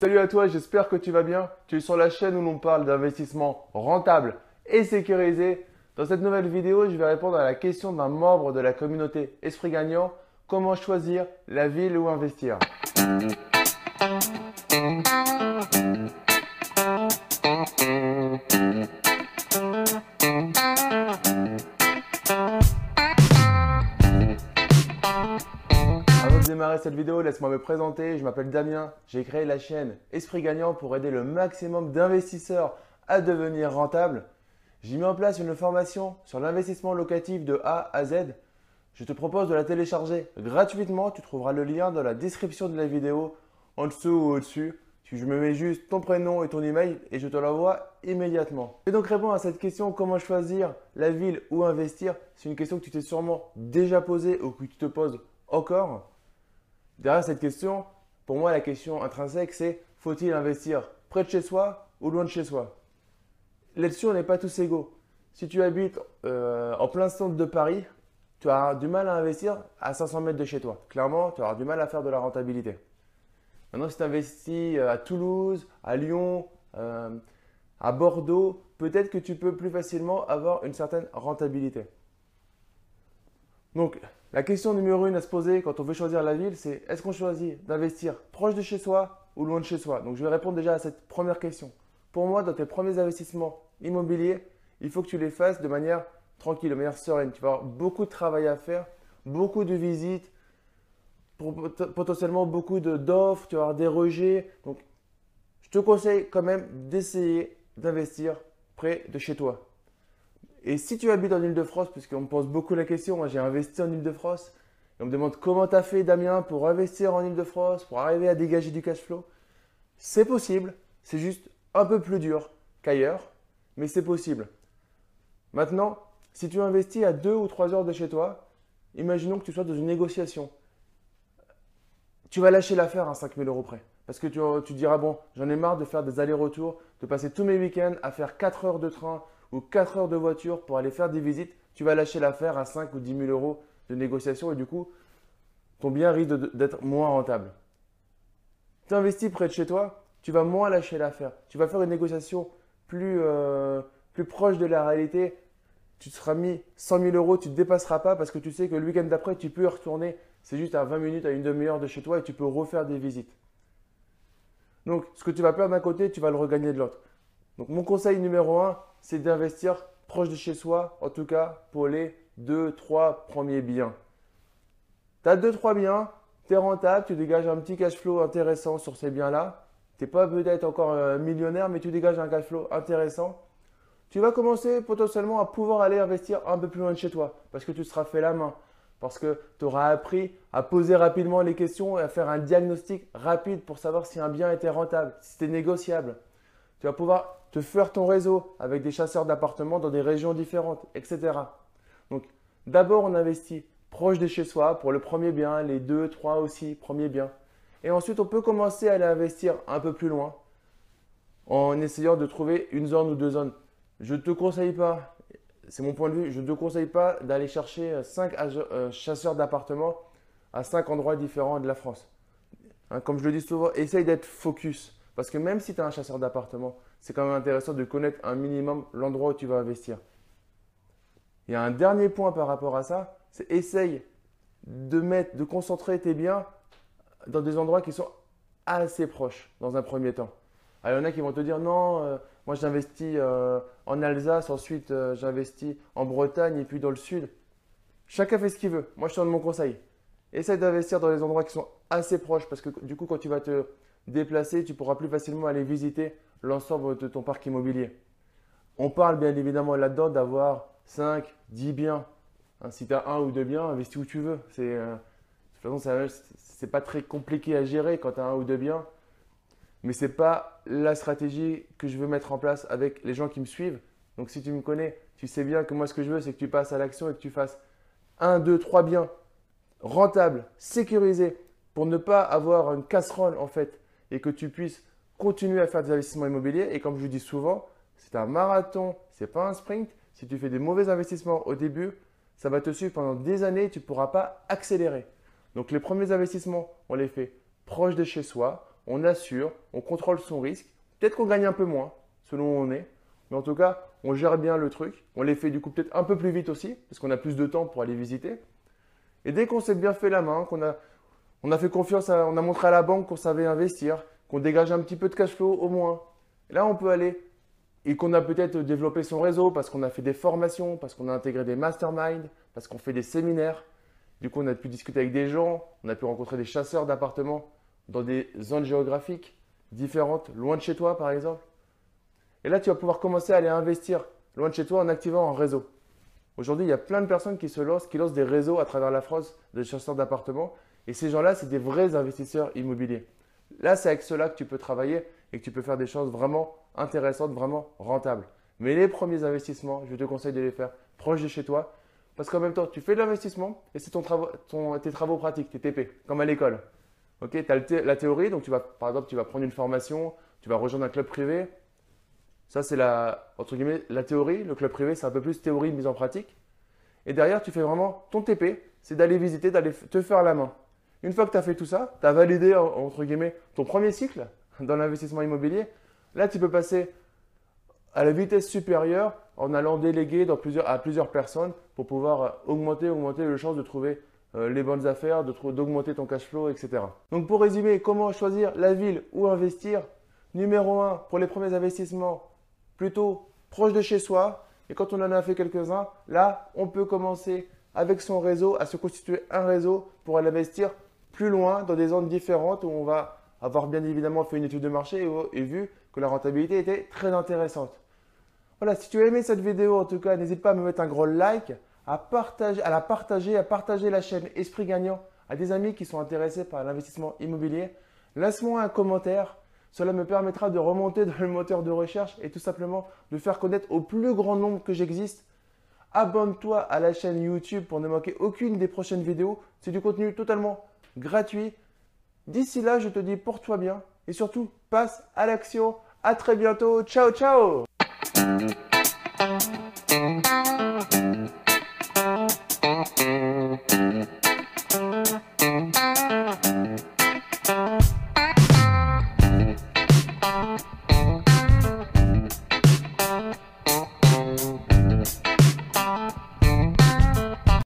Salut à toi, j'espère que tu vas bien. Tu es sur la chaîne où l'on parle d'investissement rentable et sécurisé. Dans cette nouvelle vidéo, je vais répondre à la question d'un membre de la communauté Esprit Gagnant. Comment choisir la ville où investir? Laisse-moi me présenter. Je m'appelle Damien. J'ai créé la chaîne Esprit Gagnant pour aider le maximum d'investisseurs à devenir rentables. J'ai mis en place une formation sur l'investissement locatif de A à Z. Je te propose de la télécharger gratuitement. Tu trouveras le lien dans la description de la vidéo, en dessous ou au-dessus. Je me mets juste ton prénom et ton email et je te l'envoie immédiatement. Et donc répondre à cette question, comment choisir la ville où investir? C'est une question que tu t'es sûrement déjà posée ou que tu te poses encore. Derrière cette question, pour moi, la question intrinsèque, c'est faut-il investir près de chez soi ou loin de chez soi? Là-dessus, on n'est pas tous égaux. Si tu habites euh, en plein centre de Paris, tu as du mal à investir à 500 mètres de chez toi. Clairement, tu auras du mal à faire de la rentabilité. Maintenant, si tu investis euh, à Toulouse, à Lyon, euh, à Bordeaux, peut-être que tu peux plus facilement avoir une certaine rentabilité. Donc, la question numéro une à se poser quand on veut choisir la ville, c'est est-ce qu'on choisit d'investir proche de chez soi ou loin de chez soi? Donc, je vais répondre déjà à cette première question. Pour moi, dans tes premiers investissements immobiliers, il faut que tu les fasses de manière tranquille, de manière sereine. Tu vas avoir beaucoup de travail à faire, beaucoup de visites, potentiellement beaucoup d'offres, tu vas avoir des rejets. Donc, je te conseille quand même d'essayer d'investir près de chez toi. Et si tu habites en Ile-de-France, puisqu'on me pose beaucoup la question, moi j'ai investi en Ile-de-France, et on me demande comment tu as fait Damien pour investir en Ile-de-France, pour arriver à dégager du cash flow, c'est possible, c'est juste un peu plus dur qu'ailleurs, mais c'est possible. Maintenant, si tu investis à 2 ou 3 heures de chez toi, imaginons que tu sois dans une négociation. Tu vas lâcher l'affaire à 5000 euros près. Parce que tu, tu diras, bon, j'en ai marre de faire des allers-retours, de passer tous mes week-ends à faire 4 heures de train ou 4 heures de voiture pour aller faire des visites, tu vas lâcher l'affaire à 5 ou 10 000 euros de négociation et du coup, ton bien risque d'être moins rentable. Tu investis près de chez toi, tu vas moins lâcher l'affaire. Tu vas faire une négociation plus, euh, plus proche de la réalité. Tu te seras mis 100 000 euros, tu ne te dépasseras pas parce que tu sais que le week-end d'après, tu peux y retourner. C'est juste à 20 minutes, à une demi-heure de chez toi et tu peux refaire des visites. Donc, ce que tu vas perdre d'un côté, tu vas le regagner de l'autre. Donc, mon conseil numéro 1, c'est d'investir proche de chez soi, en tout cas pour les 2-3 premiers biens. Tu as 2-3 biens, tu es rentable, tu dégages un petit cash flow intéressant sur ces biens-là. Tu n'es pas peut-être encore euh, millionnaire, mais tu dégages un cash flow intéressant. Tu vas commencer potentiellement à pouvoir aller investir un peu plus loin de chez toi parce que tu seras fait la main, parce que tu auras appris à poser rapidement les questions et à faire un diagnostic rapide pour savoir si un bien était rentable, si c'était négociable. Tu vas pouvoir te faire ton réseau avec des chasseurs d'appartements dans des régions différentes, etc. Donc, d'abord, on investit proche de chez soi pour le premier bien, les deux, trois aussi premiers biens. Et ensuite, on peut commencer à aller investir un peu plus loin en essayant de trouver une zone ou deux zones. Je ne te conseille pas, c'est mon point de vue, je ne te conseille pas d'aller chercher cinq euh, chasseurs d'appartements à cinq endroits différents de la France. Hein, comme je le dis souvent, essaye d'être focus. Parce que même si tu es un chasseur d'appartements, c'est quand même intéressant de connaître un minimum l'endroit où tu vas investir. Il y a un dernier point par rapport à ça, c'est essaye de mettre, de concentrer tes biens dans des endroits qui sont assez proches dans un premier temps. Il y en a qui vont te dire non, euh, moi j'investis euh, en Alsace, ensuite euh, j'investis en Bretagne et puis dans le sud. Chacun fait ce qu'il veut. Moi je te donne mon conseil. Essaye d'investir dans les endroits qui sont assez proches parce que du coup quand tu vas te déplacer, tu pourras plus facilement aller visiter l'ensemble de ton parc immobilier. On parle bien évidemment là-dedans d'avoir 5, 10 biens. Hein, si tu as un ou deux biens, investis où tu veux. C'est, euh, de toute façon, c'est pas très compliqué à gérer quand tu as un ou deux biens. Mais ce n'est pas la stratégie que je veux mettre en place avec les gens qui me suivent. Donc si tu me connais, tu sais bien que moi ce que je veux, c'est que tu passes à l'action et que tu fasses un, deux, trois biens rentables, sécurisés, pour ne pas avoir une casserole en fait et que tu puisses continuer à faire des investissements immobiliers. Et comme je dis souvent, c'est un marathon, ce n'est pas un sprint. Si tu fais des mauvais investissements au début, ça va te suivre pendant des années et tu ne pourras pas accélérer. Donc les premiers investissements, on les fait proche de chez soi. on assure, on contrôle son risque. Peut-être qu'on gagne un peu moins, selon où on est. Mais en tout cas, on gère bien le truc. On les fait du coup peut-être un peu plus vite aussi, parce qu'on a plus de temps pour aller visiter. Et dès qu'on s'est bien fait la main, qu'on a, on a fait confiance, on a montré à la banque qu'on savait investir, qu'on dégage un petit peu de cash flow au moins, là on peut aller et qu'on a peut-être développé son réseau parce qu'on a fait des formations, parce qu'on a intégré des masterminds, parce qu'on fait des séminaires. Du coup, on a pu discuter avec des gens, on a pu rencontrer des chasseurs d'appartements dans des zones géographiques différentes, loin de chez toi par exemple. Et là, tu vas pouvoir commencer à aller investir loin de chez toi en activant un réseau. Aujourd'hui, il y a plein de personnes qui se lancent, qui lancent des réseaux à travers la France de chasseurs d'appartements. Et ces gens-là, c'est des vrais investisseurs immobiliers. Là, c'est avec cela que tu peux travailler et que tu peux faire des choses vraiment intéressantes, vraiment rentables. Mais les premiers investissements, je te conseille de les faire proche de chez toi. Parce qu'en même temps, tu fais de l'investissement et c'est ton, tes travaux pratiques, tes TP, comme à l'école. Ok, tu as la théorie, donc tu vas, par exemple, tu vas prendre une formation, tu vas rejoindre un club privé. Ça, c'est la, entre guillemets, la théorie. Le club privé, c'est un peu plus théorie mise en pratique. Et derrière, tu fais vraiment ton TP, c'est d'aller visiter, d'aller te faire la main. Une fois que tu as fait tout ça, tu as validé, entre guillemets, ton premier cycle dans l'investissement immobilier, là, tu peux passer à la vitesse supérieure en allant déléguer à plusieurs personnes pour pouvoir augmenter, augmenter les chances de trouver euh, les bonnes affaires, d'augmenter ton cash flow, etc. Donc pour résumer, comment choisir la ville où investir? Numéro 1, pour les premiers investissements, plutôt proche de chez soi. Et quand on en a fait quelques-uns, là, on peut commencer avec son réseau à se constituer un réseau pour aller investir plus loin, dans des zones différentes où on va avoir bien évidemment fait une étude de marché et, vu que la rentabilité était très intéressante. Voilà, si tu as aimé cette vidéo, en tout cas, n'hésite pas à me mettre un gros like, à, partager, à la partager, à partager la chaîne Esprit Gagnant à des amis qui sont intéressés par l'investissement immobilier. Laisse-moi un commentaire. Cela me permettra de remonter dans le moteur de recherche et tout simplement de faire connaître au plus grand nombre que j'existe. Abonne-toi à la chaîne YouTube pour ne manquer aucune des prochaines vidéos. C'est du contenu totalement gratuit. D'ici là, je te dis porte-toi bien et surtout passe à l'action. À très bientôt. Ciao, ciao.